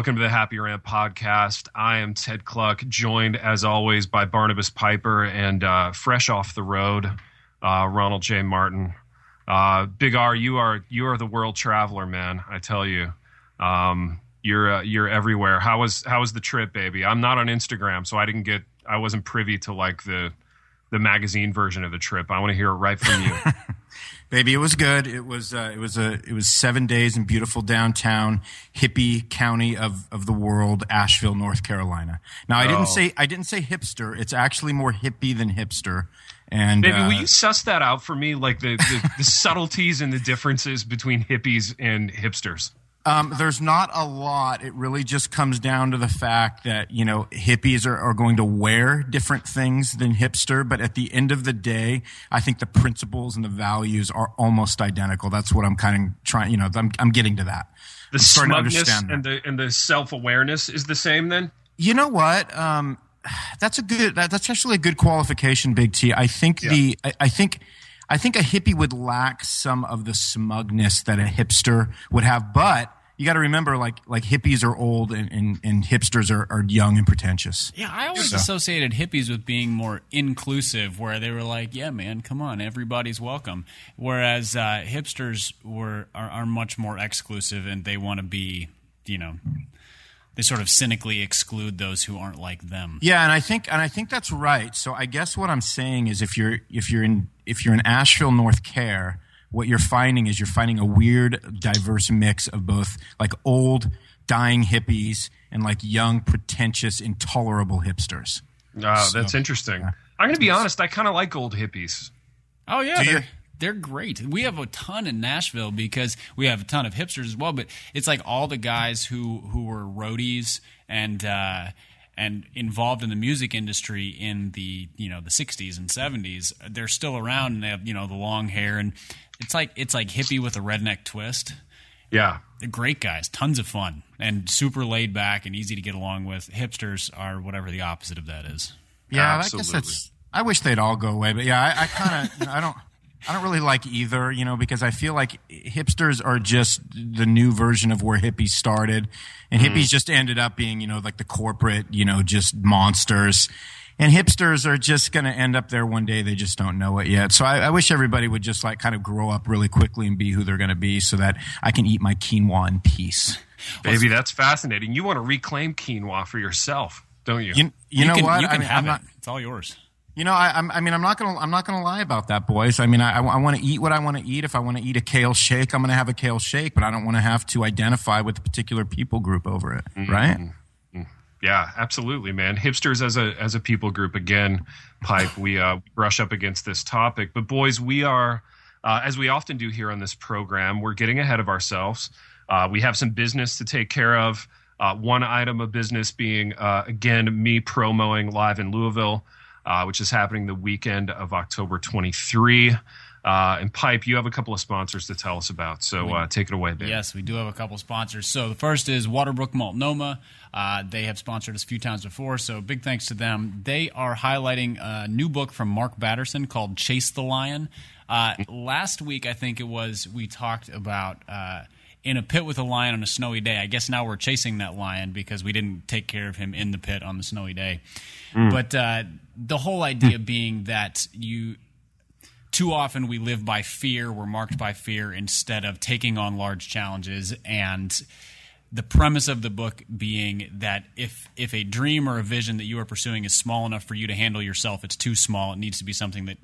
welcome to the Happy Rant podcast. I am Ted Kluck, joined as always by Barnabas Piper and uh, fresh off the road, uh, Ronald J. Martin. Uh, Big R, you are you are the world traveler, man. I tell you, um, you're uh, you're everywhere. How was how was the trip, baby? I'm not on Instagram, so I didn't get I wasn't privy to like the the magazine version of the trip. I want to hear it right from you. Baby, it was good. It was uh, it was a it was seven days in beautiful downtown hippie county of, of the world, Asheville, North Carolina. Now I didn't Oh. say I didn't say hipster. It's actually more hippie than hipster. And Baby, uh, will you suss that out for me? Like the, the, the subtleties and the differences between hippies and hipsters. Um, there's not a lot. It really just comes down to the fact that, you know, hippies are, are going to wear different things than hipster. But at the end of the day, I think the principles and the values are almost identical. That's what I'm kind of trying, you know, I'm, I'm getting to that. The I'm starting to smugness and the and the self awareness is the same. Then You know what? Um, that's a good. That, that's actually a good qualification, Big T. I think the. I, I think. I think a hippie would lack some of the smugness that a hipster would have, but you got to remember, like like hippies are old and, and, and hipsters are, are young and pretentious. Yeah, I always associated hippies with being more inclusive, where they were like, "Yeah, man, come on, everybody's welcome." Whereas uh, hipsters were are, are much more exclusive, and they want to be, you know, they sort of cynically exclude those who aren't like them. Yeah, and I think and I think that's right. So I guess what I'm saying is if you're if you're in if you're in Asheville, North Care, what you're finding is you're finding a weird, diverse mix of both like old, dying hippies and like young, pretentious, intolerable hipsters. oh, that's interesting. I'm going to be honest. I kind of like old hippies. Oh yeah, they're, they're great. We have a ton in Nashville because we have a ton of hipsters as well. But it's like all the guys who who were roadies and uh, and involved in the music industry in the you know the '60s and '70s. They're still around and they have you know the long hair and it's like it's like hippie with a redneck twist. Yeah, They're great guys, tons of fun, and super laid back and easy to get along with. Hipsters are whatever the opposite of that is. Yeah, I guess that's. I wish they'd all go away, but yeah, I, I kind of, you know, I don't, I don't really like either, you know, because I feel like hipsters are just the new version of where hippies started, and mm. hippies just ended up being, you know, like the corporate, you know, just monsters. And hipsters are just going to end up there one day. They just don't know it yet. So I, I wish everybody would just like kind of grow up really quickly and be who they're going to be, so that I can eat my quinoa in peace. baby, that's fascinating. You want to reclaim quinoa for yourself, don't you? You, you, know can, what? You can I mean, have I'm it. It's all yours. You know, I, I'm, mean, I'm not gonna, I'm not gonna lie about that, boys. I mean, I, I want to eat what I want to eat. If I want to eat a kale shake, I'm gonna have a kale shake, but I don't want to have to identify with a particular people group over it, mm. right? Yeah, absolutely, man. Hipsters as a as a people group again, pipe. We uh, brush up against this topic, but boys, we are uh, as we often do here on this program. We're getting ahead of ourselves. Uh, we have some business to take care of. Uh, one item of business being uh, again me promoing live in Louisville, uh, which is happening the weekend of October 23. Uh, and pipe, you have a couple of sponsors to tell us about, so uh, take it away, babe. Yes, we do have a couple of sponsors. So the first is Waterbrook Multnomah. Uh, they have sponsored us a few times before, so big thanks to them. They are highlighting a new book from Mark Batterson called Chase the Lion. Uh, last week, I think it was, we talked about uh, in a pit with a lion on a snowy day. I guess now we're chasing that lion because we didn't take care of him in the pit on the snowy day. But uh, the whole idea being that you too often we live by fear, we're marked by fear instead of taking on large challenges and the premise of the book being that if if a dream or a vision that you are pursuing is small enough for you to handle yourself, it's too small. It needs to be something that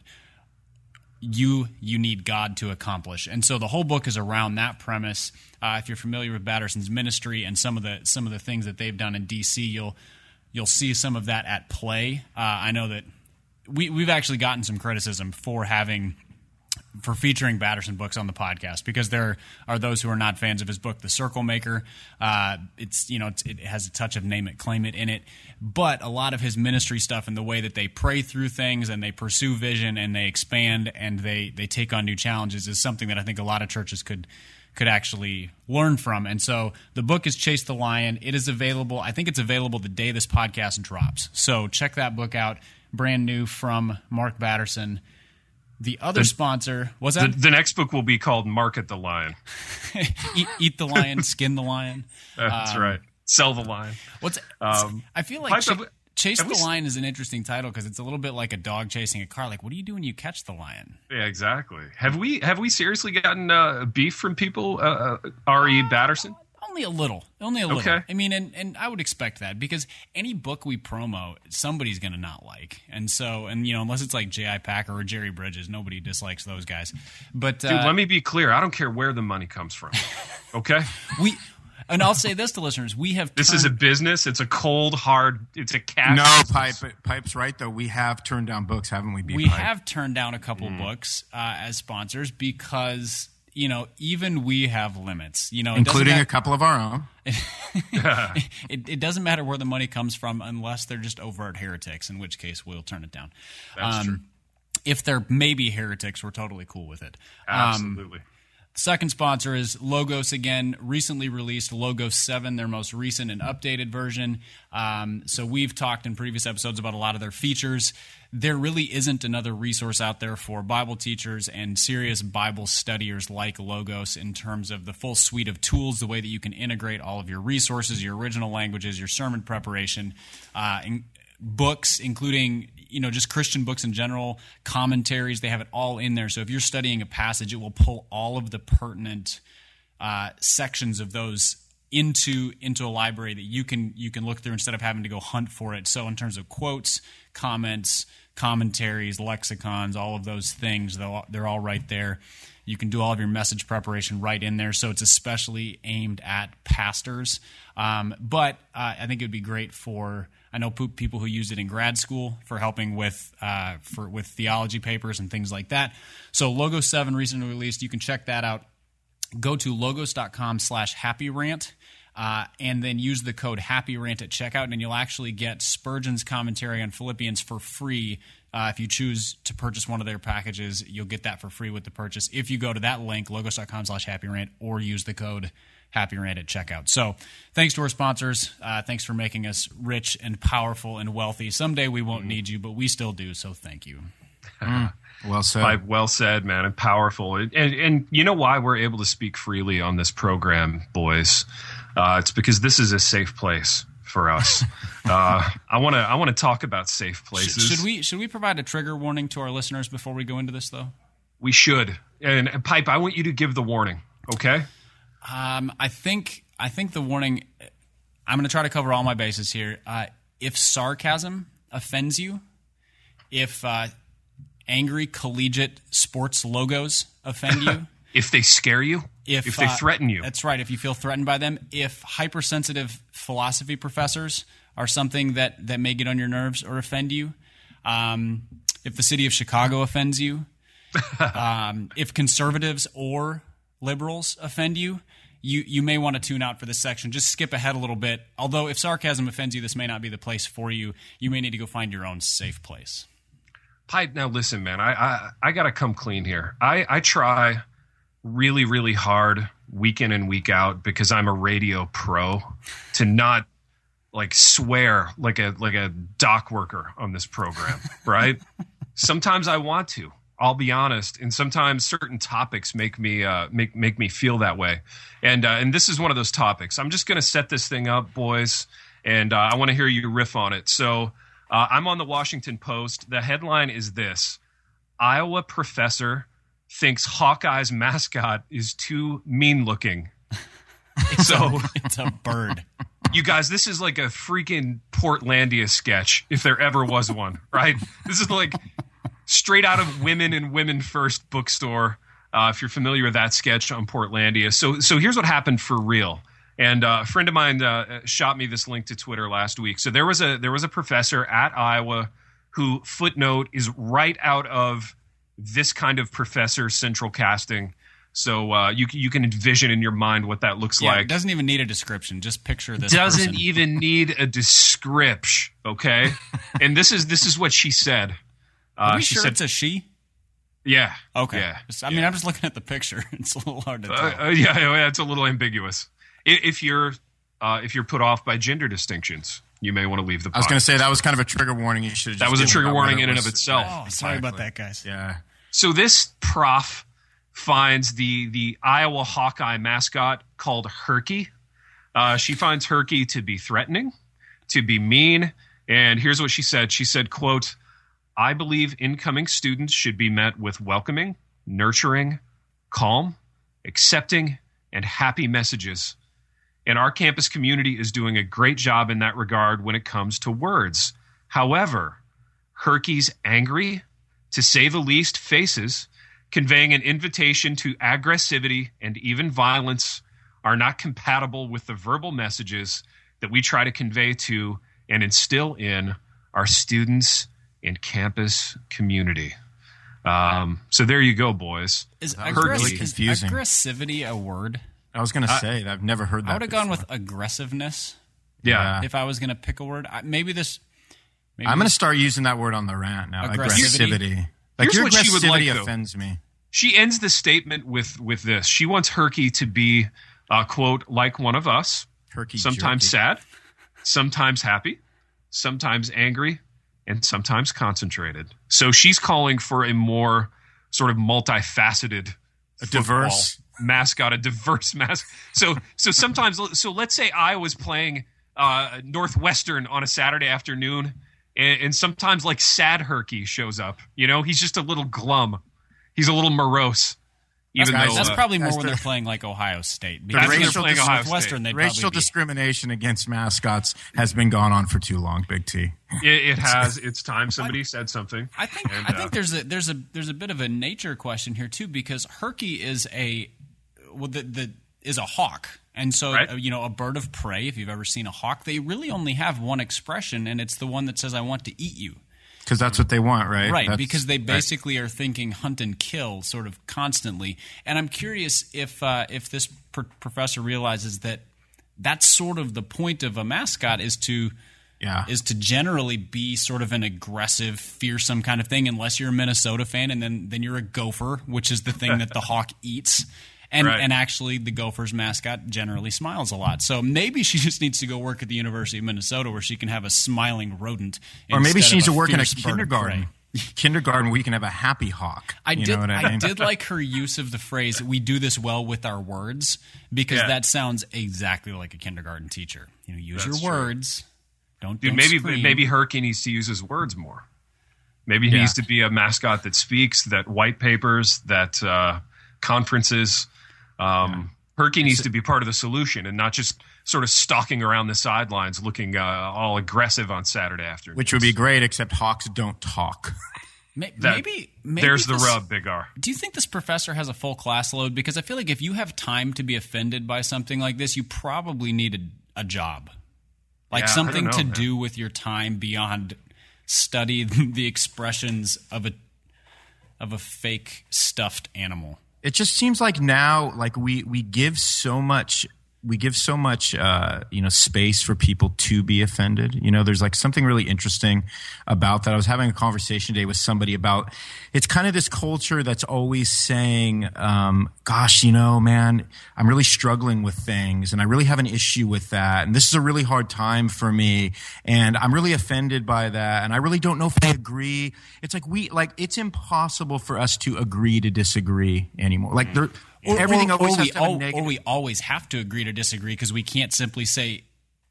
you you need God to accomplish. And so the whole book is around that premise. Uh, if you're familiar with Batterson's ministry and some of the some of the things that they've done in DC, you'll you'll see some of that at play. Uh, I know that we we've actually gotten some criticism for having for featuring Batterson books on the podcast because there are those who are not fans of his book, The Circle Maker. Uh, it's you know it's, it has a touch of name it, claim it in it, but a lot of his ministry stuff and the way that they pray through things and they pursue vision and they expand and they they take on new challenges is something that I think a lot of churches could could actually learn from. And so the book is Chase the Lion. It is available. I think it's available the day this podcast drops. So check that book out. Brand new from Mark Batterson. The other sponsor was The, that the next book will be called Market the Lion. eat, eat the lion, skin the lion. That's Um, right. Sell the lion. What's Um, I feel like Cha- Chase the Lion is an interesting title because it's a little bit like a dog chasing a car. Like, what do you do when you catch the lion? Yeah, exactly. Have we have we seriously gotten uh, beef from people? Uh, uh, Re Batterson. Only a little. Only a little. Okay. I mean, and, and I would expect that because any book we promo, somebody's going to not like. And so, and, you know, unless it's like J.I. Packer or Jerry Bridges, nobody dislikes those guys. But Dude, uh, let me be clear. I don't care where the money comes from. Okay, we, and I'll say this to listeners we have. this is a business. It's a cold, hard. It's a cash. No, business. pipe. Pipe's right though. We have turned down books, haven't we? we Pipe? have turned down a couple books uh, as sponsors because. You know, even we have limits. You know, including matter- a couple of our own. it, it doesn't matter where the money comes from unless they're just overt heretics, in which case we'll turn it down. That's true. If they're maybe heretics, we're totally cool with it. Um, Absolutely. second sponsor is Logos again, recently released Logos 7, their most recent and updated version. Um, so we've talked in previous episodes about a lot of their features. There really isn't another resource out there for Bible teachers and serious Bible studiers like Logos in terms of the full suite of tools, the way that you can integrate all of your resources, your original languages, your sermon preparation, uh, in, books, including you know just Christian books in general, commentaries. They have it all in there. So if you're studying a passage, it will pull all of the pertinent uh, sections of those into into a library that you can you can look through instead of having to go hunt for it. So in terms of quotes, comments, commentaries, lexicons, all of those things, they're all right there. You can do all of your message preparation right in there. So it's especially aimed at pastors. Um, but uh, I think it would be great for I know people who use it in grad school for helping with uh, for with theology papers and things like that. So Logo Seven recently released. You can check that out go to logos.com slash happy rant uh, and then use the code happy rant at checkout and you'll actually get spurgeon's commentary on philippians for free. Uh, if you choose to purchase one of their packages you'll get that for free with the purchase if you go to that link logos.com slash happy rant or use the code happy rant at checkout. So thanks to our sponsors. Uh, thanks for making us rich and powerful and wealthy. Someday we won't need you but we still do so thank you Well said. Pipe, well said, man, and powerful. And, and and you know why we're able to speak freely on this program, boys? Uh, it's because this is a safe place for us. uh, I want to I want to talk about safe Should, places. should we should we provide a trigger warning to our listeners before we go into this though We should. And, and Pipe, I want you to give the warning. Okay. Um, I think I think the warning. I'm going to try to cover all my bases here. Uh, if sarcasm offends you, if uh, angry collegiate sports logos offend you, If they scare you, if, they uh, threaten you, that's right. If you feel threatened by them, if hypersensitive philosophy professors are something that that may get on your nerves or offend you, um, if the city of Chicago offends you, um, if conservatives or liberals offend you, you you may want to tune out for this section. Just skip ahead a little bit. Although if sarcasm offends you, this may not be the place for you. You may need to go find your own safe place. Pipe, now listen, man. I I, I got to come clean here. I I try really really hard week in and week out because I'm a radio pro to not like swear like a like a dock worker on this program, right? sometimes I want to. I'll be honest, and sometimes certain topics make me uh, make make me feel that way, and uh, and this is one of those topics. I'm just going to set this thing up, boys, and uh, I want to hear you riff on it. So uh, I'm on the Washington Post. The headline is this: Iowa professor thinks Hawkeye's mascot is too mean looking. so It's a bird. you guys, this is like a freaking Portlandia sketch, if there ever was one, right? This is like straight out of Women and Women First bookstore. Uh, if you're familiar with that sketch on Portlandia, so so here's what happened for real. And uh, a friend of mine uh, shot me this link to Twitter last week. So there was a there was a professor at Iowa who footnote is right out of this kind of professor central casting. So uh, you can- you can envision in your mind what that looks Yeah, like it doesn't even need a description. Just picture this. doesn't person. even need a description okay and this is this is what she said Are uh, we she sure said it's a she? yeah Okay. yeah I mean, I'm just looking at the picture. It's a little hard to tell. uh, uh, yeah, yeah it's a little ambiguous if you're uh, if you're put off by gender distinctions you may want to leave the I was going to say that was kind of a trigger warning. You should. That was a trigger warning in it and of was- itself. oh, sorry about that, guys. Yeah. so this prof finds the the Iowa Hawkeye mascot called Herky Uh, she finds Herky to be threatening, to be mean, and here's what she said. She said, "quote I believe incoming students should be met with welcoming, nurturing, calm, accepting, and happy messages." And our campus community is doing a great job in that regard when it comes to words. However, Herky's angry, to say the least, faces, conveying an invitation to aggressivity and even violence, are not compatible with the verbal messages that we try to convey to and instill in our students and campus community. Um, so there you go, boys. Is, That aggress- really is aggressivity a word? I was going to say that I've never heard that. I would have gone with aggressiveness Yeah. if I was going to pick a word. I, maybe this. Maybe I'm going to this- start using that word on the rant now. Aggressivity. Aggressivity. Like Here's your what she would aggressivity like, though. offends me. She ends the statement with with this. She wants Herky to be, uh, quote, like one of us, Turkey. sometimes jerky. sad, sometimes happy, sometimes angry, and sometimes concentrated. So she's calling for a more sort of multifaceted, A diverse- football mascot, a diverse mask. So so sometimes so let's say I was playing uh, Northwestern on a Saturday afternoon, and, and sometimes like sad Herky shows up. You know, he's just a little glum. He's a little morose. Even That's, though that's uh, probably more that's when the- they're playing like Ohio State. That's Because when if they're they're playing Ohio Northwestern, State. they'd Racial be- discrimination against mascots has been gone on for too long, Big T. it, it has its time. Somebody said something. I think And, I uh, think there's a there's a there's a bit of a nature question here too because Herky is a well the the is a hawk and so Right. uh, you know a bird of prey if you've ever seen a hawk they really only have one expression and it's the one that says I want to eat you Because that's what they want, right? right That's- because they right. basically are thinking hunt and kill sort of constantly and i'm curious if uh, if this pr- professor realizes that that's sort of the point of a mascot is to Yeah. is to generally be sort of an aggressive fearsome kind of thing unless you're a minnesota fan and then then you're a gopher which is the thing that the hawk eats and Right. and actually the gophers mascot generally smiles a lot so maybe she just needs to go work at the university of minnesota where she can have a smiling rodent or maybe she needs to work in a fierce bird of kindergarten. kindergarten where you can have a happy hawk. I did. know what I, I, mean? did like her use of the phrase "we do this well with our words" because Yeah. that sounds exactly like a kindergarten teacher. You know, use That's your true. words. Don't, Dude, don't maybe scream. maybe Herky needs to use his words more. Maybe he Yeah. needs to be a mascot that speaks, that white papers, that uh, conferences. Um, Herky needs to be part of the solution and not just sort of stalking around the sidelines, looking uh, all aggressive on Saturday afternoon. Which would be great, except hawks don't talk. Ma- That- maybe, maybe there's the rub, Big R. Do you think this professor has a full class load? Because I feel like if you have time to be offended by something like this, you probably need a, a job, like Yeah, something know, to man. do with your time beyond study the expressions of a of a fake stuffed animal. It just seems like now like we we give so much we give so much uh, you know space for people to be offended. You know there's like something really interesting about that. I was having a conversation today with somebody about it's kind of this culture that's always saying um, gosh you know man i'm really struggling with things and i really have an issue with that and this is a really hard time for me and i'm really offended by that and i really don't know if i agree. It's like we like it's impossible for us to agree to disagree anymore. Like there everything or, always or has we, to have a al- negative or we always have to agree to disagree because we can't simply say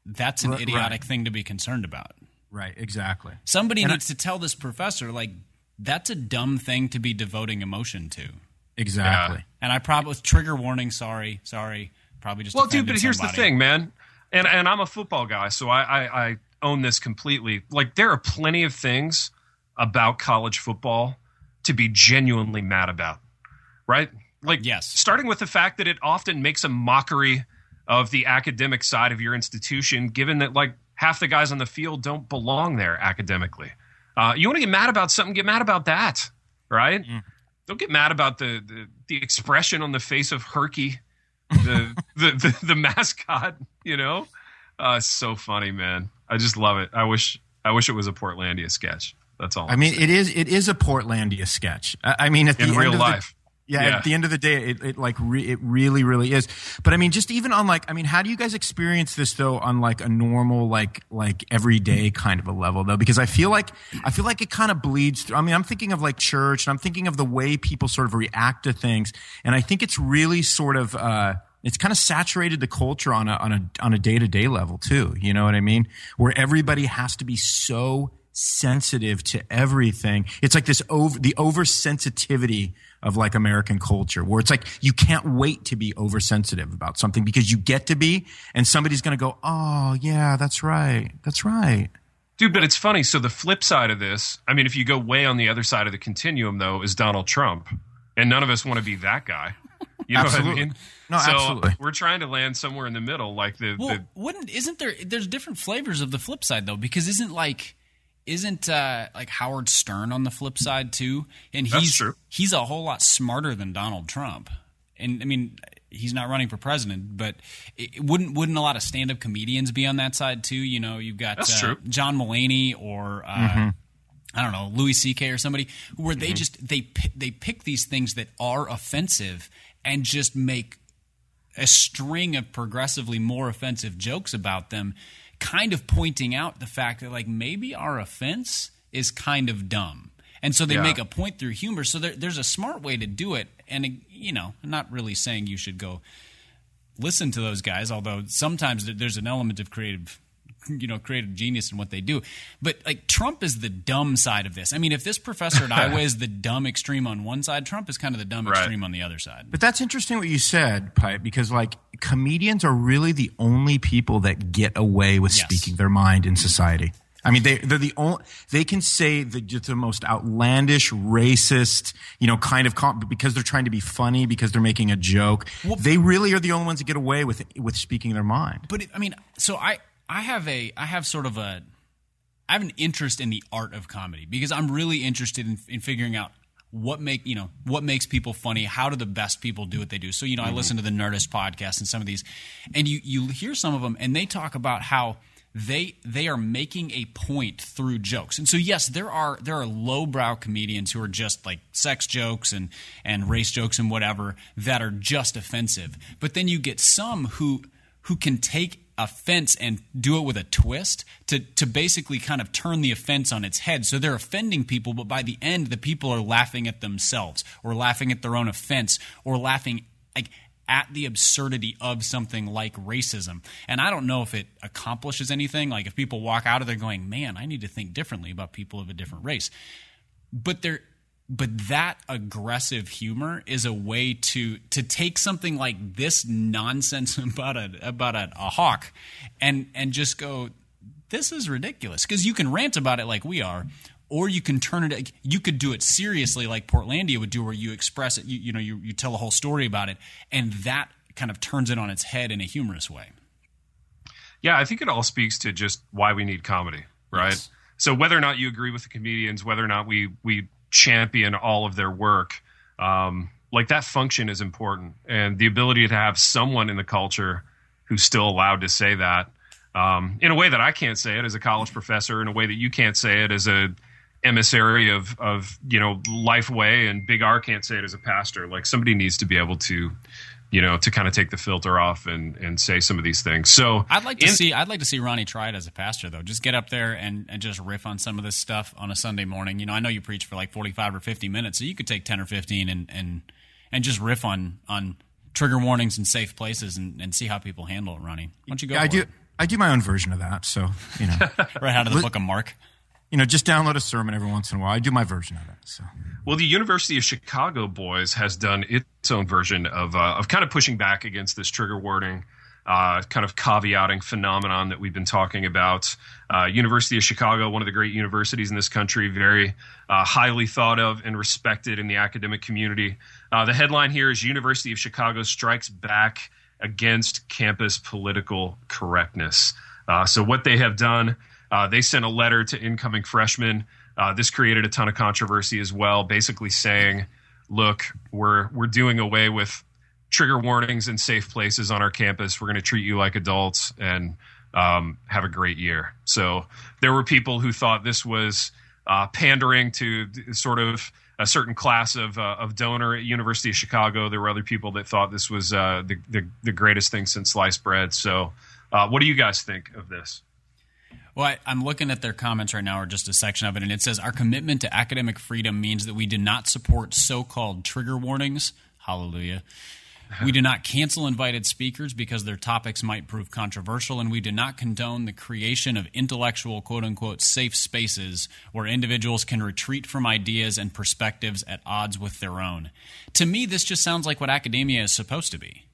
that's an Right, idiotic right. thing to be concerned about. right exactly Somebody And I- needs to tell this professor like that's a dumb thing to be devoting emotion to. exactly And I probably trigger warning. Sorry, sorry. Probably just Well, dude, offended but here's somebody. the thing, man. And and I'm a football guy, so I, I I own this completely. Like there are plenty of things about college football to be genuinely mad about, right? Like Yes. starting with the fact that it often makes a mockery of the academic side of your institution, given that like half the guys on the field don't belong there academically. Uh, you want to get mad about something? Get mad about that, right? Don't get mad about the, the the expression on the face of Herky, the the, the the mascot. You know, uh, so funny, man. I just love it. I wish I wish it was a Portlandia sketch. That's all. i mean it is it is a portlandia sketch i, I mean at the in end real the- life. Yeah, Yeah. at the end of the day, it, it like re- it really, really is. But I mean, just even on like, I mean, how do you guys experience this though on like a normal, like like everyday kind of a level though? Because I feel like I feel like it kind of bleeds through. I mean, I'm thinking of like church, and I'm thinking of the way people sort of react to things, and I think it's really sort of. uh it's kind of saturated the culture on a on a on a day to day level too. You know what I mean? Where everybody has to be so sensitive to everything. It's like this over the oversensitivity of like American culture, where it's like you can't wait to be oversensitive about something because you get to be, and somebody's going to go, "Oh yeah, that's right, that's right." Dude, but it's funny. So the flip side of this, I mean, if you go way on the other side of the continuum, though, is Donald Trump, and none of us want to be that guy. You know Absolutely. what I mean? No, so absolutely. we're trying to land somewhere in the middle, like the, Well, the wouldn't isn't there? There's different flavors of the flip side though, because isn't like isn't uh, like Howard Stern on the flip side too? And That's he's true. he's a whole lot smarter than Donald Trump. And I mean, he's not running for president, but it, wouldn't wouldn't a lot of stand up comedians be on that side too? You know, you've got That's uh, true. John Mulaney or. Uh, Mm-hmm. I don't know Louis C.K. or somebody where Mm-hmm. they just they they pick these things that are offensive and just make a string of progressively more offensive jokes about them, kind of pointing out the fact that like maybe our offense is kind of dumb. And so they Yeah. make a point through humor. So there, there's a smart way to do it. And, uh, you know, I'm not really saying you should go listen to those guys, although sometimes there's an element of creative, you know, creative genius in what they do. But like Trump is the dumb side of this. I mean, if this professor at Iowa is the dumb extreme on one side, Trump is kind of the dumb Right. extreme on the other side. But that's interesting what you said, Pipe, because like comedians are really the only people that get away with Yes. speaking their mind in society. I mean, they, they're the only, they can say the, the most outlandish, racist, you know, kind of, com- because they're trying to be funny, because they're making a joke. they really are the only ones that get away with, with speaking their mind. but it, I mean, so I I have a I have sort of a I have an interest in the art of comedy because I'm really interested in, in figuring out what make you know what makes people funny. How do the best people do what they do? So you know, I mm-hmm. listen to the Nerdist podcast and some of these, and you you hear some of them, and they talk about how they they are making a point through jokes. And so yes, there are there are lowbrow comedians who are just like sex jokes and and race jokes and whatever that are just offensive. But then you get some who who can take offense and do it with a twist to to basically kind of turn the offense on its head. So they're offending people, but by the end the people are laughing at themselves or laughing at their own offense or laughing like at the absurdity of something like racism. And I don't know if it accomplishes anything. Like if people walk out of there going, "Man, I need to think differently about people of a different race." But there but that aggressive humor is a way to to take something like this nonsense about a about a, a hawk and and just go this is ridiculous because you can rant about it like we are or you can turn it you could do it seriously like portlandia would do where you express it you, you know you, you tell a whole story about it and that kind of turns it on its head in a humorous way Yeah, I think it all speaks to just why we need comedy, right? Yes. So whether or not you agree with the comedians, whether or not we we champion all of their work, um, like that function is important, and the ability to have someone in the culture who's still allowed to say that um, in a way that I can't say it as a college professor, in a way that you can't say it as a emissary of of you know Lifeway, and Big R can't say it as a pastor. Like somebody needs to be able to. You know, to kind of take the filter off and, and say some of these things. So I'd like to in- see. I'd like to see Ronnie try it as a pastor, though. Just get up there and, and just riff on some of this stuff on a Sunday morning. You know, I know you preach for like forty five or fifty minutes, so you could take ten or fifteen and and and just riff on on trigger warnings and safe places and, and see how people handle it. Ronnie, why don't you go? I do, it? I do my own version of that. So, you know, right out of the book of Mark. You know, just download a sermon every once in a while. I do my version of it. So, Well, the University of Chicago boys has done its own version of uh, of kind of pushing back against this trigger warning, uh, kind of caveating phenomenon that we've been talking about. Uh, University of Chicago, one of the great universities in this country, very uh, highly thought of and respected in the academic community. Uh, the headline here is University of Chicago strikes back against campus political correctness. Uh, so what they have done, uh, they sent a letter to incoming freshmen. Uh, this created a ton of controversy as well, basically saying, "Look, we're we're doing away with trigger warnings in safe places on our campus. We're going to treat you like adults and um, have a great year." So there were people who thought this was uh, pandering to sort of a certain class of uh, of donor at University of Chicago. There were other people that thought this was uh, the, the the greatest thing since sliced bread. So, uh, what do you guys think of this? Well, I, I'm looking at their comments right now, or just a section of it, and it says our commitment to academic freedom means that we do not support so-called trigger warnings. Hallelujah. We do not cancel invited speakers because their topics might prove controversial, and we do not condone the creation of intellectual, quote unquote, safe spaces where individuals can retreat from ideas and perspectives at odds with their own. To me, this just sounds like what academia is supposed to be.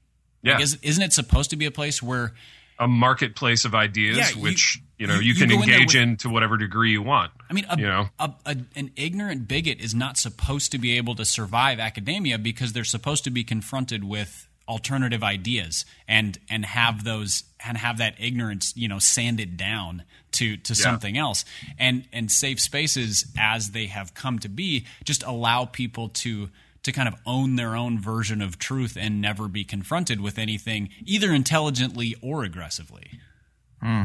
Yeah. Like, is, isn't it supposed to be a place where a marketplace of ideas, Yeah, which you know you- you, you can in engage with- in to whatever degree you want. I mean, a, you know, a, a, an ignorant bigot is not supposed to be able to survive academia because they're supposed to be confronted with alternative ideas and and have those and have that ignorance you know sanded down to to something else. And and safe spaces as they have come to be just allow people to to kind of own their own version of truth and never be confronted with anything either intelligently or aggressively hmm.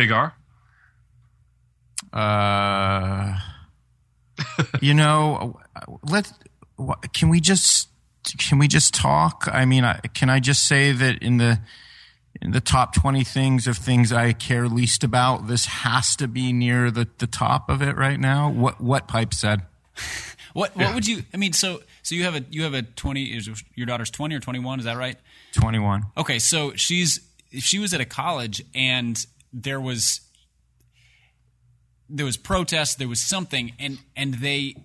Big R. Uh, you know, let can we just can we just talk? I mean, I, can I just say that in the in the top twenty things of things I care least about, this has to be near the, the top of it right now. What what Pipe said. what what would you i mean so so you have a you have a 20 is your daughter's 20 or 21 is that right Twenty one. Okay, so she's she was at a college and there was there was protest, there was something, and and they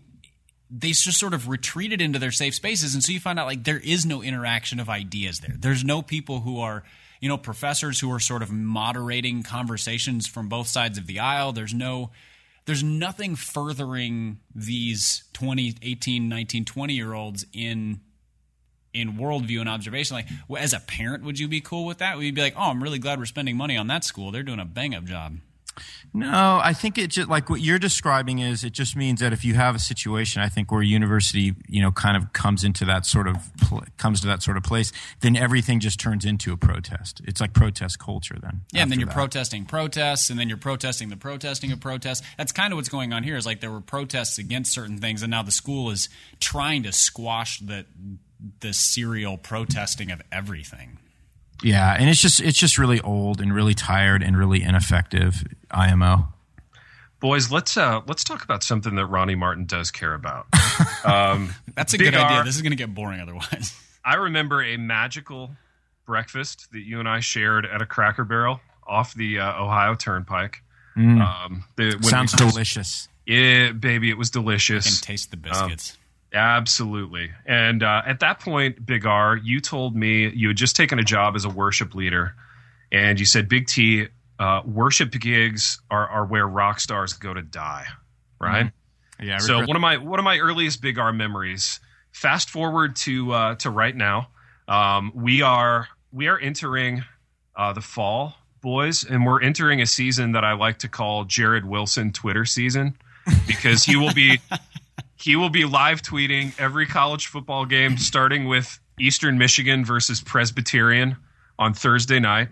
they just sort of retreated into their safe spaces, and so you find out like there is no interaction of ideas there. There's no people who are you know professors who are sort of moderating conversations from both sides of the aisle. There's no there's nothing furthering these 20 18 19 20 year olds in in worldview and observation. Like, well, as a parent, would you be cool with that? Would you be like, oh, I'm really glad we're spending money on that school. They're doing a bang up job. No, I think it just like what you're describing is it just means that if you have a situation, I think where university, you know, kind of comes into that sort of pl- comes to that sort of place, then everything just turns into a protest. It's like protest culture then. Yeah, and then you're that. protesting protests, and then you're protesting the protesting of protests. That's kind of what's going on here. Is like there were protests against certain things, and now the school is trying to squash the the serial protesting of everything. Yeah, and it's just it's just really old and really tired and really ineffective. IMO. boys, let's uh let's talk about something that Ronnie Martin does care about. Um, That's a Big good idea. This is going to get boring otherwise. I remember a magical breakfast that you and I shared at a Cracker Barrel off the uh, Ohio Turnpike. Um, the, when Mm. Sounds we- delicious. Yeah, baby, it was delicious. and taste the biscuits. Absolutely. And uh, at that point, Big R, you told me you had just taken a job as a worship leader, and you said, Big T, uh, worship gigs are, are where rock stars go to die, right? Yeah. So one of my one of my earliest Big R memories. Fast forward to uh, to right now, um, we are we are entering uh, the fall, boys, and we're entering a season that I like to call Jared Wilson Twitter season because he will be he will be live tweeting every college football game, starting with Eastern Michigan versus Presbyterian on Thursday night.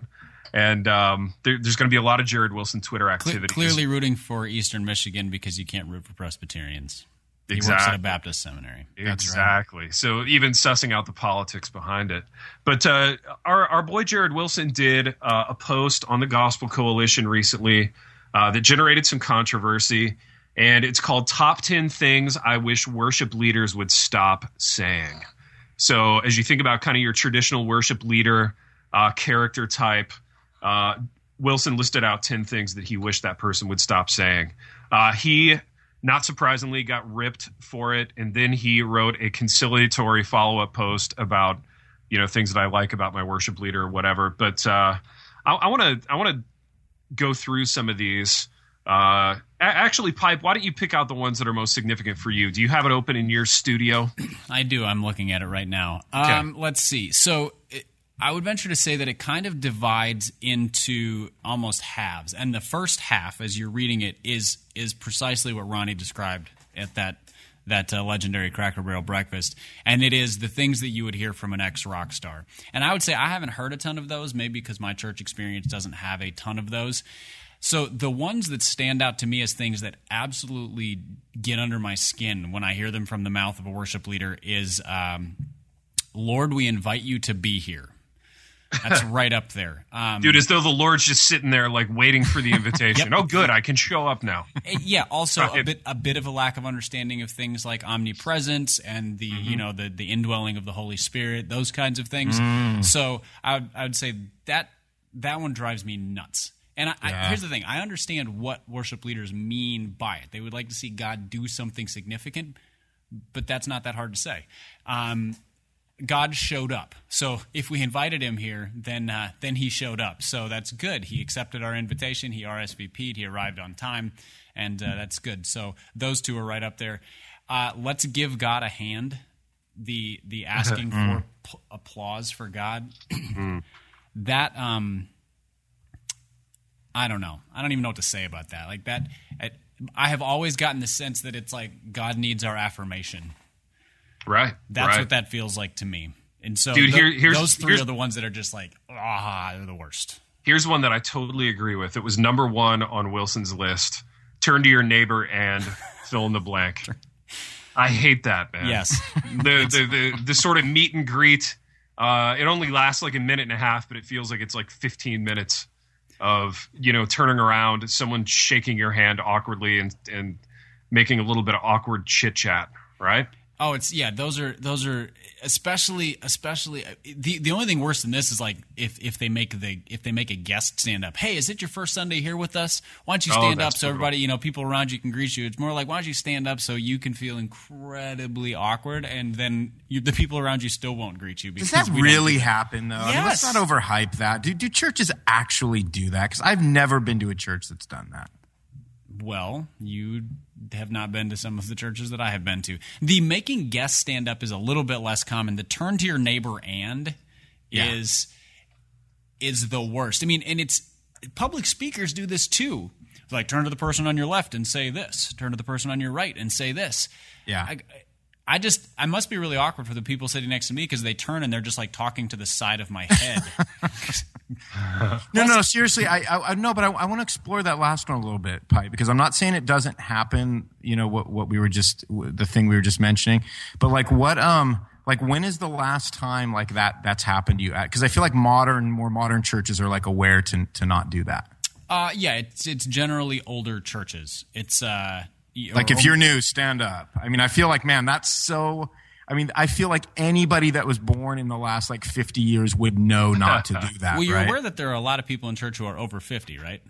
And um, there, there's going to be a lot of Jared Wilson Twitter activity. clearly rooting for Eastern Michigan because you can't root for Presbyterians. He works at a Baptist seminary. exactly. So even sussing out the politics behind it. But uh, our our boy Jared Wilson did uh, a post on the Gospel Coalition recently uh, that generated some controversy, and it's called "Top Ten Things I Wish Worship Leaders Would Stop Saying." So as you think about kind of your traditional worship leader uh, character type, uh, Wilson listed out 10 things that he wished that person would stop saying. Uh, he, not surprisingly, got ripped for it. And then he wrote a conciliatory follow up post about, you know, things that I like about my worship leader or whatever. But uh, I want to, I want to go through some of these. Uh, actually, Pipe, why don't you pick out the ones that are most significant for you? Do you have it open in your studio? I do. I'm looking at it right now. Um, Let's see. So it, I would venture to say that it kind of divides into almost halves, and the first half, as you're reading it, is is precisely what Ronnie described at that that uh, legendary Cracker Barrel breakfast, and it is the things that you would hear from an ex rock star. And I would say I haven't heard a ton of those, maybe because my church experience doesn't have a ton of those. So the ones that stand out to me as things that absolutely get under my skin when I hear them from the mouth of a worship leader is, um, "Lord, we invite you to be here." That's right up there, um, dude. As though the Lord's just sitting there, like waiting for the invitation. yep. Oh, good, I can show up now. yeah. Also, right. a bit a bit of a lack of understanding of things like omnipresence and the mm-hmm. you know the the indwelling of the Holy Spirit, those kinds of things. Mm. So I would, I would say that that one drives me nuts. And I, yeah. I, here's the thing: I understand what worship leaders mean by it. They would like to see God do something significant, but that's not that hard to say. Um, God showed up. So if we invited him here, then uh, then he showed up. So that's good. He accepted our invitation. He RSVP'd. He arrived on time, and uh, that's good. So those two are right up there. Uh, let's give God a hand. The the asking mm. for p- applause for God. Mm. that um, I don't know. I don't even know what to say about that. Like that, I have always gotten the sense that it's like God needs our affirmation Right. That's right. what that feels like to me. And so Dude, here, here's, those three are the ones that are just like, ah, they're the worst. Here's one that I totally agree with. It was number one on Wilson's list. Turn to your neighbor and fill in the blank. I hate that, man. Yes. the, the, the, the sort of meet and greet. Uh, it only lasts like a minute and a half, but it feels like it's like 15 minutes of, you know, turning around, someone shaking your hand awkwardly and, and making a little bit of awkward chit chat, right? Oh, it's yeah. Those are those are especially especially uh, the the only thing worse than this is like if if they make the if they make a guest stand up. Hey, is it your first Sunday here with us? Why don't you oh, stand oh, up so everybody you know people around you can greet you? It's more like why don't you stand up so you can feel incredibly awkward and then you, the people around you still won't greet you. Does that really do happen though? Yes. I mean, let's not overhype that. Do do churches actually do that? Because I've never been to a church that's done that. Well, you have not been to some of the churches that I have been to. The making guests stand up is a little bit less common. The turn to your neighbor and yeah. is is the worst. I mean, and it's public speakers do this too. Like turn to the person on your left and say this. Turn to the person on your right and say this. Yeah. I, I just I must be really awkward for the people sitting next to me because they turn and they're just like talking to the side of my head. no, no, seriously, I, I, I no, but I, I want to explore that last one a little bit, Pipe, because I'm not saying it doesn't happen. You know what what we were just the thing we were just mentioning, but like what um like when is the last time like that that's happened to you? Because I feel like modern, more modern churches are like aware to to not do that. Uh, yeah, it's it's generally older churches. It's uh like if you're new, stand up. I mean, I feel like man, that's so. I mean, I feel like anybody that was born in the last like 50 years would know not to do that. well, you're right? aware that there are a lot of people in church who are over 50, right?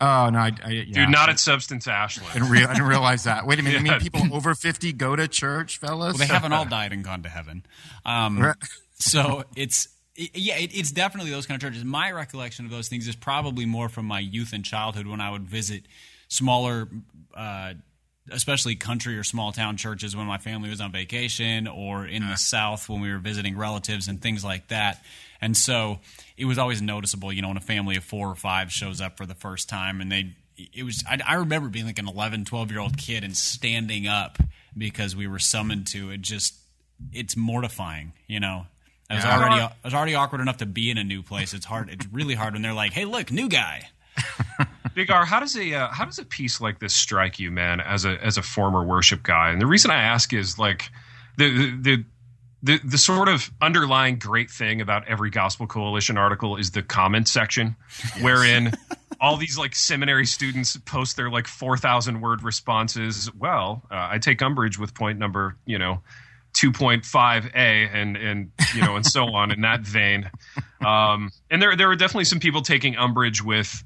Oh no, I, I, yeah, dude, not at Substance Ashland. I didn't, re- I didn't realize that. Wait a minute, yeah. I mean people over fifty go to church, fellas? Well, they haven't all died and gone to heaven. Um, so it's yeah, it, it's definitely those kind of churches. My recollection of those things is probably more from my youth and childhood when I would visit smaller uh, especially country or small town churches when my family was on vacation or in the south when we were visiting relatives and things like that and so it was always noticeable you know when a family of four or five shows up for the first time and they it was I, I remember being like an 11 12 year old kid and standing up because we were summoned to it just it's mortifying you know I was already I was already awkward enough to be in a new place. It's hard. It's really hard when they're like, "Hey, look, new guy." Big R, how does a uh, how does a piece like this strike you, man? As a as a former worship guy, and the reason I ask is like the the the the sort of underlying great thing about every Gospel Coalition article is the comment section, yes. wherein all these like seminary students post their like four thousand word responses. Well, uh, I take umbrage with point number, you know. 2.5a and and you know and so on in that vein um, and there there are definitely some people taking umbrage with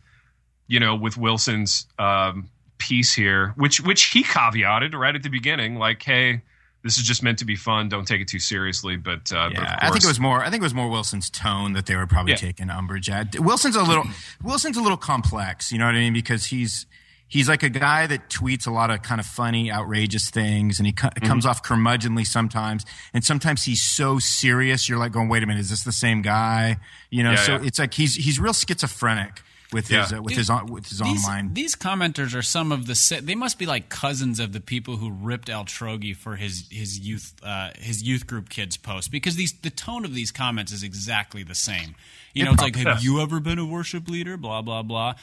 you know, with Wilson's um, piece here, which which he caveated right at the beginning, like, hey, this is just meant to be fun. Don't take it too seriously. But, uh, yeah, but I think it was more. I think it was more Wilson's tone that they were probably yeah. taking umbrage at. Wilson's a little. Wilson's a little complex. You know what I mean? Because he's he's like a guy that tweets a lot of kind of funny, outrageous things, and he co- mm-hmm. comes off curmudgeonly sometimes. And sometimes he's so serious, you're like going, "Wait a minute, is this the same guy?" You know. Yeah, so it's like he's he's real schizophrenic with yeah. his uh, with Dude, his on, with his these, online. These commenters are some of the they must be like cousins of the people who ripped Al Trogi for his his youth uh, his youth group kids post because these the tone of these comments is exactly the same. You know, it's like, have you ever been a worship leader? Blah blah blah.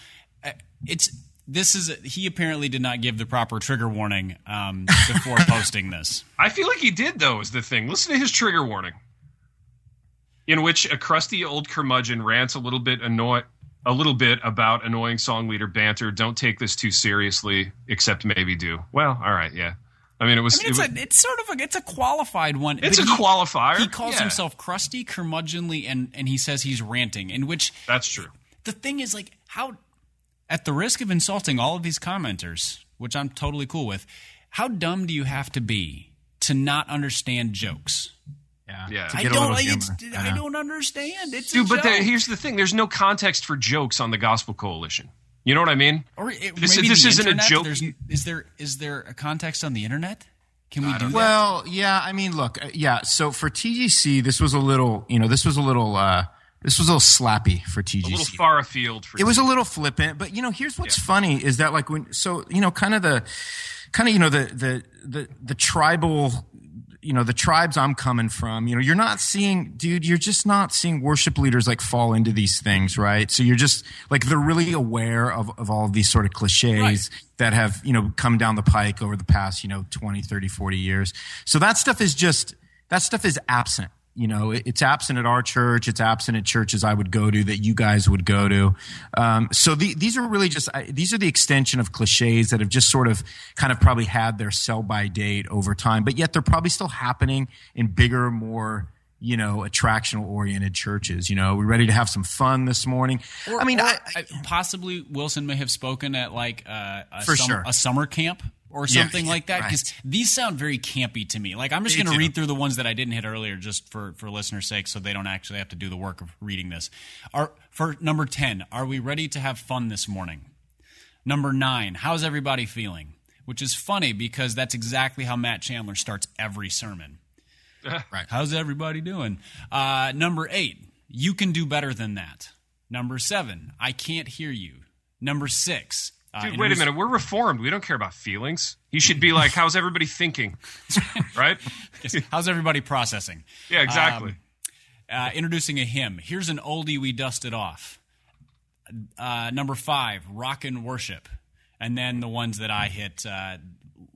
Uh, it's this is he apparently did not give the proper trigger warning um, before posting this. I feel like he did though. Is the thing? Listen to his trigger warning. in which a crusty old curmudgeon rants a little bit annoy a little bit about annoying song leader banter. Don't take this too seriously, except maybe do. Well, all right, yeah. I mean, it was. I mean, it's, it was, a, it's sort of a it's a qualified one. It's a he- qualifier, He calls yeah. himself crusty, curmudgeonly, and and he says he's ranting. In which that's true. the thing is, like, how at the risk of insulting all of these commenters, which I'm totally cool with, how dumb do you have to be to not understand jokes? Yeah. Yeah. To I get a don't. little Like, it's, humor. I Yeah. don't understand. It's Dude, a but joke. there, here's the thing: there's no context for jokes on the Gospel Coalition. You know what I mean? Or it, This- maybe this the isn't a joke. There's, is there is there a context on the internet? Can we do that? Well, yeah, I mean, look, uh, yeah. So for TGC, this was a little, you know, this was a little, uh, this was a little slappy for TGC. A little far afield for it was a little flippant, but you know, here's what's funny is that like when, so you know, kind of the, kind of you know the the the the tribal. You know the tribes I'm coming from. You know you're not seeing, dude. You're just not seeing worship leaders like fall into these things, right? So you're just like they're really aware of of all of these sort of cliches Right. that have you know come down the pike over the past you know 20 30 40 years so that stuff is just that stuff is absent you know it's absent at our church. It's absent at churches i would go to that you guys would go to. Um, so the, these are really just these are the extension of cliches that have just sort of kind of probably had their sell by date over time but yet they're probably still happening in bigger more you know attractional oriented churches. You know we're ready to have some fun this morning? I mean Or, I, I- possibly Wilson may have spoken at like uh, a, For sum- sure. a summer camp or Yeah, something like that right. because these sound very campy to me. Like I'm just going to read through the ones that I didn't hit earlier, just for for listeners' sake, so they don't actually have to do the work of reading this. Are for number ten, are we ready to have fun this morning? Number nine, how's everybody feeling? Which is funny because that's exactly how Matt Chandler starts every sermon. Right. How's everybody doing? Uh, number eight, you can do better than that. Number seven, I can't hear you. Number six, uh, Dude, wait a minute. We're reformed. We don't care about feelings. He should be like, "How's everybody thinking?" right? How's everybody processing? Yeah, exactly. Uh, introducing a hymn. Here's an oldie we dusted off. Uh, number five, rock and worship. And then the ones that I hit. Uh,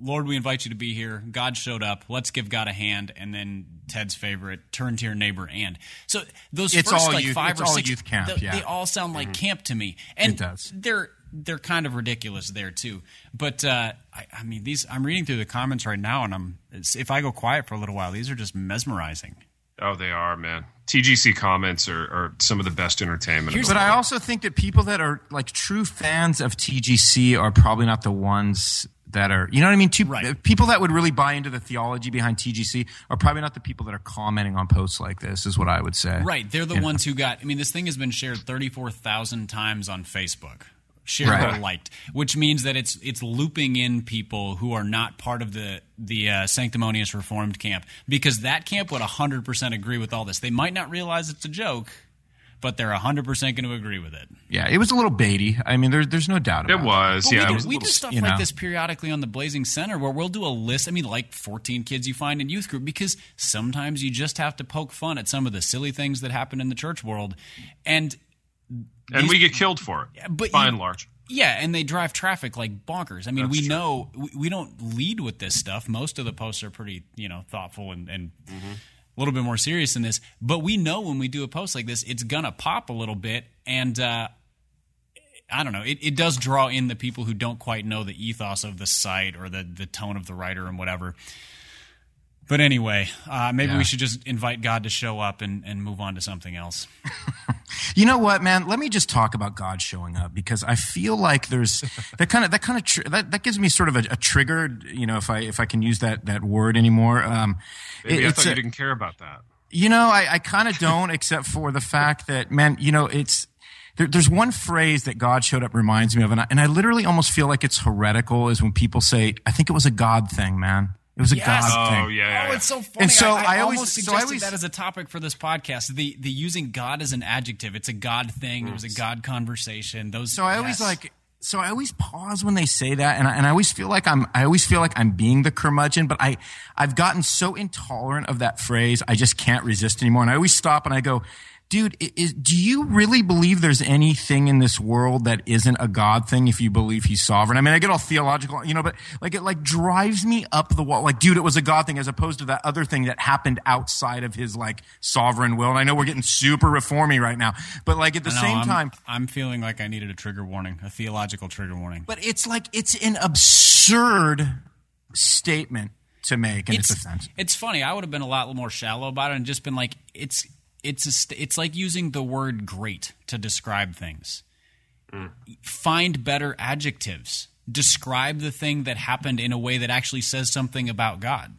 Lord, we invite you to be here. God showed up. Let's give God a hand. And then Ted's favorite, turn to your neighbor and. So those It's first all like youth- five it's or all six, youth camp, th- yeah. they all sound like camp to me. And It does. they're they're kind of ridiculous there too. But uh, I, I mean, these I'm reading through the comments right now, and I'm if I go quiet for a little while, these are just mesmerizing. oh, they are, man. TGC comments are, are some of the best entertainment. Here's the But I also think that people that are like true fans of TGC are probably not the ones that are, you know what I mean? Two, Right. People that would really buy into the theology behind TGC are probably not the people that are commenting on posts like this, is what I would say. Right, they're the ones who got. I mean, this thing has been shared 34,000 times on Facebook. Shared Right. or liked, which means that it's it's looping in people who are not part of the the uh, sanctimonious reformed camp because that camp would 100% agree with all this. They might not realize it's a joke, but they're 100% going to agree with it. Yeah, it was a little baity. I mean, there, there's no doubt it was, But yeah. we it do, was a we little- do stuff you like this periodically on the Blazing Center where we'll do a list. I mean, like 14 kids you find in youth group because sometimes you just have to poke fun at some of the silly things that happen in the church world. And and we get killed for it, but by you- and large. yeah, and they drive traffic like bonkers. I mean, That's we true. know we, we don't lead with this stuff. Most of the posts are pretty, you know, thoughtful and, and Mm-hmm. a little bit more serious than this. But we know when we do a post like this, it's gonna pop a little bit, and uh, I don't know. It, it does draw in the people who don't quite know the ethos of the site or the the tone of the writer and whatever. But anyway, uh, maybe Yeah. we should just invite God to show up and, and move on to something else. You know what, man? Let me just talk about God showing up because I feel like there's that kind of that kind of tr- that that gives me sort of a, a trigger. You know, if I if I can use that that word anymore. Um, Maybe it- I it's thought a- you didn't care about that. You know, I, I kind of don't, except for the fact that, man, you know, it's there, there's one phrase that God showed up reminds me of, and I, and I literally almost feel like it's heretical. Is when people say, "I think it was a God thing, man. It was a Yes. God Oh thing." yeah, yeah, Oh, yeah. it's so funny. And so I, I, I always- almost so I suggested always- that as a topic for this podcast. The the using God as an adjective. It's a God thing. It was a God conversation. Those. So I always like. So I always pause when they say that, and I, and I always feel like I'm. I always feel like I'm being the curmudgeon, but I, I've gotten so intolerant of that phrase, I just can't resist anymore. And I always stop and I go, dude, is, do you really believe there's anything in this world that isn't a God thing if you believe he's sovereign? I mean, I get all theological, you know, but like it like drives me up the wall. Like, dude, it was a God thing as opposed to that other thing that happened outside of his like sovereign will. And I know we're getting super reformy right now, but like at the know, same I'm, time, I'm feeling like I needed a trigger warning, a theological trigger warning. but it's like it's an absurd statement to make and it's, offensive. It's funny. I would have been a lot more shallow about it and just been like, it's it's a st- it's like using the word "great" to describe things. Find better adjectives. Describe the thing that happened in a way that actually says something about God.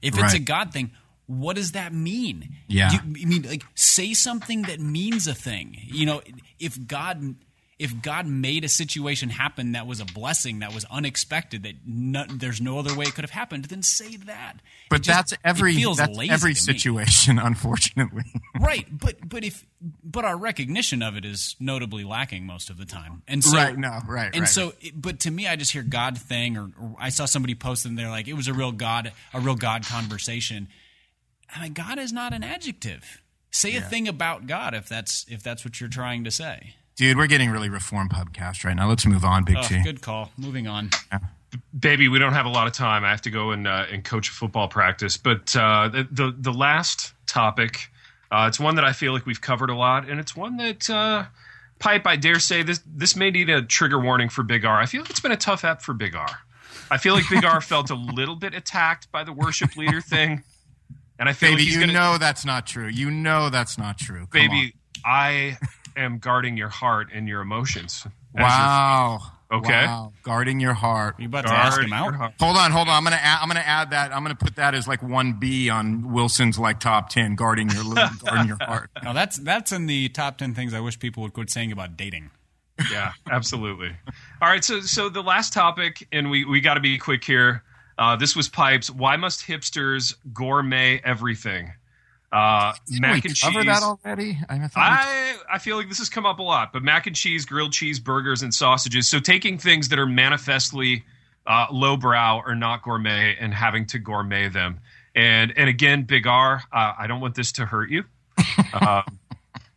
If it's a God thing, what does that mean? Yeah. You, I mean, like, say something that means a thing. You know, if God, if God made a situation happen that was a blessing, that was unexpected, that no, there's no other way it could have happened, then say that. But just- that's every feels that's lazy every situation, unfortunately. right? But but if but our recognition of it is notably lacking most of the time, and so Right, no, right, and right. so, but to me, I just hear God thing, or, or I saw somebody post and they're like, it was a real God, a real God conversation. I'm like, God is not an adjective. Say a thing about God if that's if that's what you're trying to say. Dude, we're getting really reform podcast right now. Let's move on, Big Oh, T. good call. Moving on. baby, we don't have a lot of time. I have to go and uh, and coach football practice. But uh, the, the the last topic, uh, it's one that I feel like we've covered a lot, and it's one that uh, pipe. I dare say this this may need a trigger warning for Big R. I feel like it's been a tough app for Big R. I feel like Big R felt a little bit attacked by the worship leader thing, and I feel Baby, like he's you gonna, know that's not true. You know that's not true. Come baby. I am guarding your heart and your emotions. on. as your- Wow. Okay. Wow. Guarding your heart. You about to ask him out? heart. Hold on, hold on. I'm gonna add, I'm gonna add that. I'm gonna put that as like one B on Wilson's like top ten. Guarding your guarding your heart. No, that's that's in the top ten things I wish people would quit saying about dating. yeah, absolutely. All right, so so the last topic, and we we got to be quick here. Uh, this was pipes. Why must hipsters gourmet everything? Uh, mac we and cover cheese. that already? I, I I feel like this has come up a lot, but mac and cheese, grilled cheese, burgers, and sausages. So taking things that are manifestly uh, lowbrow or not gourmet and having to gourmet them. And and again, Big R, uh, I don't want this to hurt you. um,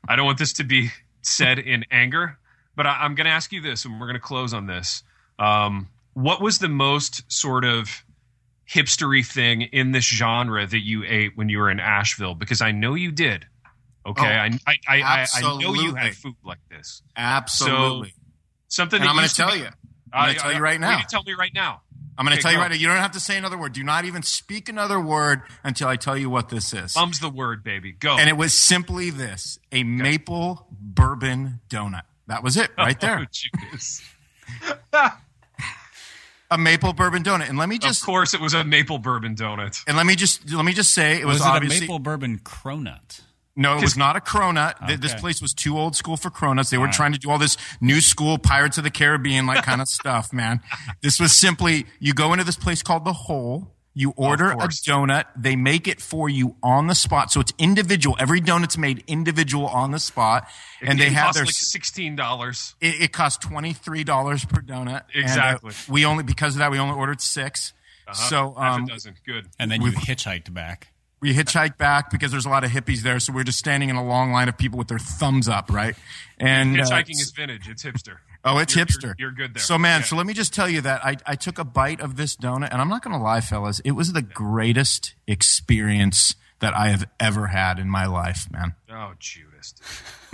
I don't want this to be said in anger, but I, I'm going to ask you this, and we're going to close on this. Um, what was the most sort of hipstery thing in this genre that you ate when you were in Asheville? Because I know you did. Okay, Oh, I, I, I, I, know you had food like this. absolutely. Something and that I'm gonna tell be- you. I'm gonna Uh, tell you right now. You tell me right now. I'm going to Okay, tell you right now. You don't have to say another word. Do not even speak another word until I tell you what this is. Thumbs the word, baby. Go. and it was simply this: a maple bourbon donut. That was it, right Oh, there. jeez. A maple bourbon donut. And let me just of course, it was a maple bourbon donut. and let me just let me just say it was, Was, it a maple bourbon cronut? no, it was not a cronut. Th- This place was too old school for cronuts. They were trying to do all this new school Pirates of the Caribbean like kind of stuff, man. This was simply you go into this place called the Hole. You order a donut. They make it for you on the spot. So it's individual. Every donut's made individual on the spot. And they it have cost their like sixteen dollars. it, it cost twenty three dollars per donut. And, uh, Exactly. we only because of that we only ordered 6 So Half um, a dozen. Good. And then you hitchhiked back. we hitchhiked back because there's a lot of hippies there. So we're just standing in a long line of people with their thumbs up, right? And uh, Hitchhiking is vintage. It's hipster. Oh, it's You're- hipster. You're, you're good there. So man, Yeah. so let me just tell you that I, I took a bite of this donut, and I'm not going to lie, fellas, it was the greatest experience that I have ever had in my life, man. Oh, Judas.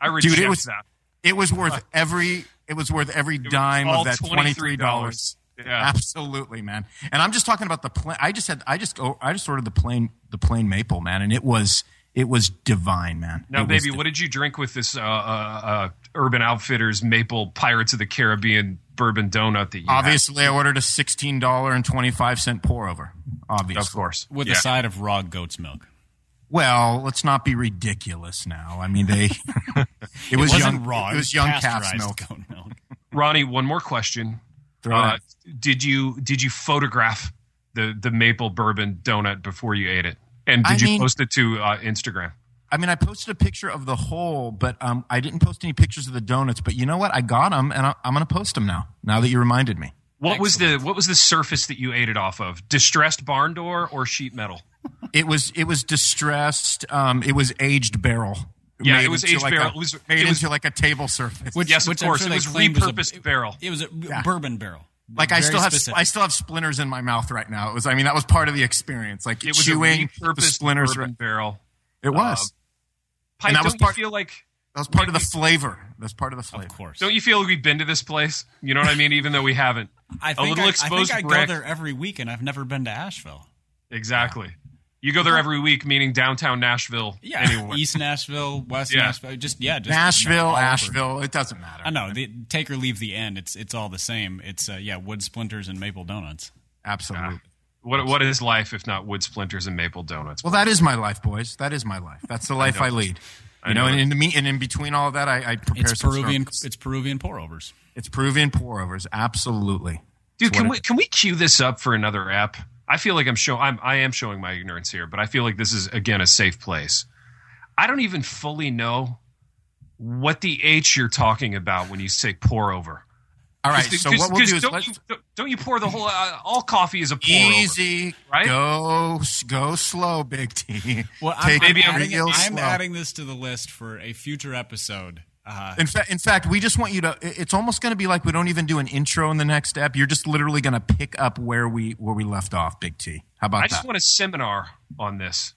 I reject Dude, it was that. it was worth every it was worth every dime of that twenty three dollars. Yeah. Absolutely, man. And I'm just talking about the plain. I just had I just oh, I just ordered the plain the plain maple, man, and it was it was divine, man. Now, It was baby, what did you drink with this uh, uh, uh, Urban Outfitters Maple Pirates of the Caribbean bourbon donut that you had? Obviously, I ordered a sixteen dollar and twenty five cent pour over. Obviously, Of course. With Yeah. a side of raw goat's milk. Well, let's not be ridiculous now. I mean, they it was wasn't young raw. It was young calf's pasteurized milk. goat milk. Ronnie, one more question. Uh, did you did you photograph the the maple bourbon donut before you ate it? And did I you mean- post it to uh, Instagram? I mean, I posted a picture of the whole, but um, I didn't post any pictures of the donuts. But you know what? I got them, and I, I'm going to post them now. Now that you reminded me. What was the what was the surface that you ate it off of? Distressed barn door or sheet metal? it was it was distressed. Um, it was aged barrel. Yeah, it was aged like barrel. A, It was- made it was- into like a table surface. Which, Yes, of which I'm course, sure it was claimed was a- repurposed it- barrel. It was a bourbon barrel. Like I Very still have specific. I still have splinters in my mouth right now. It was I mean that was part of the experience. Like It was chewing a the repurposed splinters. bourbon barrel. It was. Um, Pipe, And that was part- you feel like that was part of the flavor. That's part of the flavor. Of course. don't you feel like we've been to this place? You know what I mean? Even though we haven't. I a think little I, I exposed think I brick. go there every week, and I've never been to Asheville. Exactly. You go there every week, meaning downtown Nashville. Yeah, Anyway. East Nashville, West Yeah. Nashville, just yeah, just Nashville. Asheville. It doesn't matter. I know. The, take or leave the end. It's it's all the same. It's uh, yeah, wood splinters and maple donuts. Absolutely. What what is life if not wood splinters and maple donuts? Well, that is my life, boys. That is my life. That's the life I, lead. I You know, know and in the me- and in between all of that, I, I prepare It's some Peruvian. strong- It's Peruvian pour overs. It's Peruvian pour overs. Absolutely. Dude, It's can what we can we cue this up for another app? I feel like I'm show I'm I am showing my ignorance here, but I feel like this is again a safe place. I don't even fully know what the H you're talking about when you say pour over. All right, so what we'll 'cause do is don't you, don't you pour the whole uh, all coffee is a pour over. easy. right? Go go slow, Big T. Well, Take I'm, it I'm, adding, I'm adding this to the list for a future episode. Uh, In fact, in fact, we just want you to. It's almost going to be like we don't even do an intro in the next step. You're just literally going to pick up where we where we left off, Big T. How about that? I that? just want a seminar on this.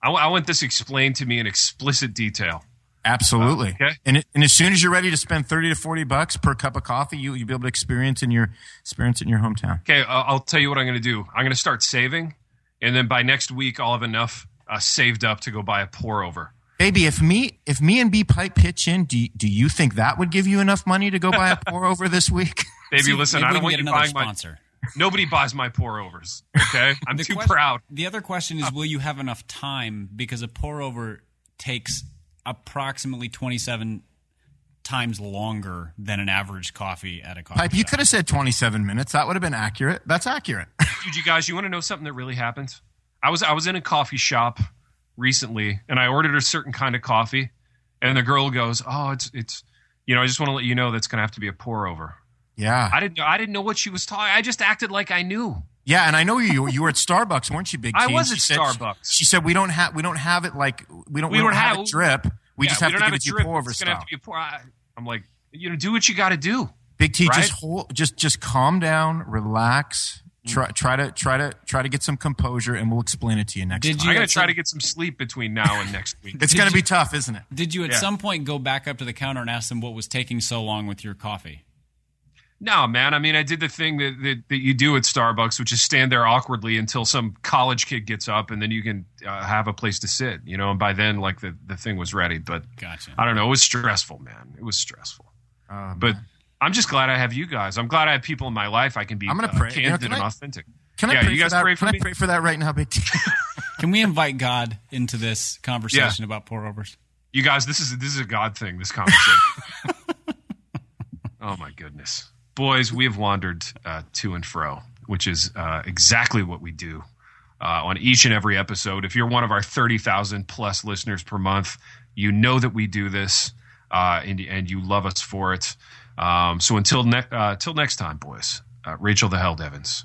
I want this explained to me in explicit detail. Absolutely. Okay. And and as soon as you're ready to spend thirty to forty bucks per cup of coffee, you you'll be able to experience in your experience in your hometown. Okay, uh, I'll tell you what I'm going to do. I'm going to start saving, and then by next week, I'll have enough uh, saved up to go buy a pour over. Baby, if me if me and B Pipe pitch in, do you, do you think that would give you enough money to go buy a pour over this week? Baby, see, listen, maybe I we don't can want get you another buying my. sponsor. Nobody buys my pour overs. Okay, I'm too question- proud. The other question is, uh, will you have enough time? Because a pour over takes approximately 27 times longer than an average coffee at a coffee Pipe, you could have said twenty seven minutes. That would have been accurate. That's accurate. Dude, you guys, you want to know something that really happened? I was I was in a coffee shop recently, and I ordered a certain kind of coffee, and the girl goes, "Oh, it's it's." You know, I just want to let you know that's going to have to be a pour over. yeah. I didn't know. I didn't know what she was talking. I just acted like I knew. Yeah, and I know you you were at Starbucks, weren't you, Big T? I was she at said- Starbucks. She said we don't have we don't have it like we don't we, We don't, don't have, have- drip. We Yeah, just have don't to give it to you drip. pour over It's style. have to be a pour. I, I'm like, you know, do what you got to do. Big T, right? just hold, just just calm down, relax. Mm. Try try to try to try to get some composure, and we'll explain it to you next Did time. you I'm gonna try some- to get some sleep between now and next week. It's Did going to you- be tough, isn't it? Did you at Yeah. some point go back up to the counter and ask them what was taking so long with your coffee? No, man. I mean, I did the thing that, that, that you do at Starbucks, which is stand there awkwardly until some college kid gets up, and then you can uh, have a place to sit. You know, and by then, like the, the thing was ready. But Gotcha. I don't know. It was stressful, man. It was stressful. Um, But I'm just glad I have you guys. I'm glad I have people in my life I can be I'm gonna uh, pray. You know, candid can and I- authentic. can I yeah, pray you for guys that? pray for can me? I pray for that right now, Big T? Can we invite God into this conversation about pour overs? You guys, this is this is a God thing. This conversation. oh my goodness, boys, we have wandered uh, to and fro, which is uh, exactly what we do uh, on each and every episode. If you're one of our thirty thousand plus listeners per month, you know that we do this, uh, and and you love us for it. Um, so until ne- uh, next time, boys. Uh, Rachel the Held Evans.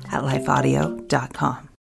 at lifeaudio.com.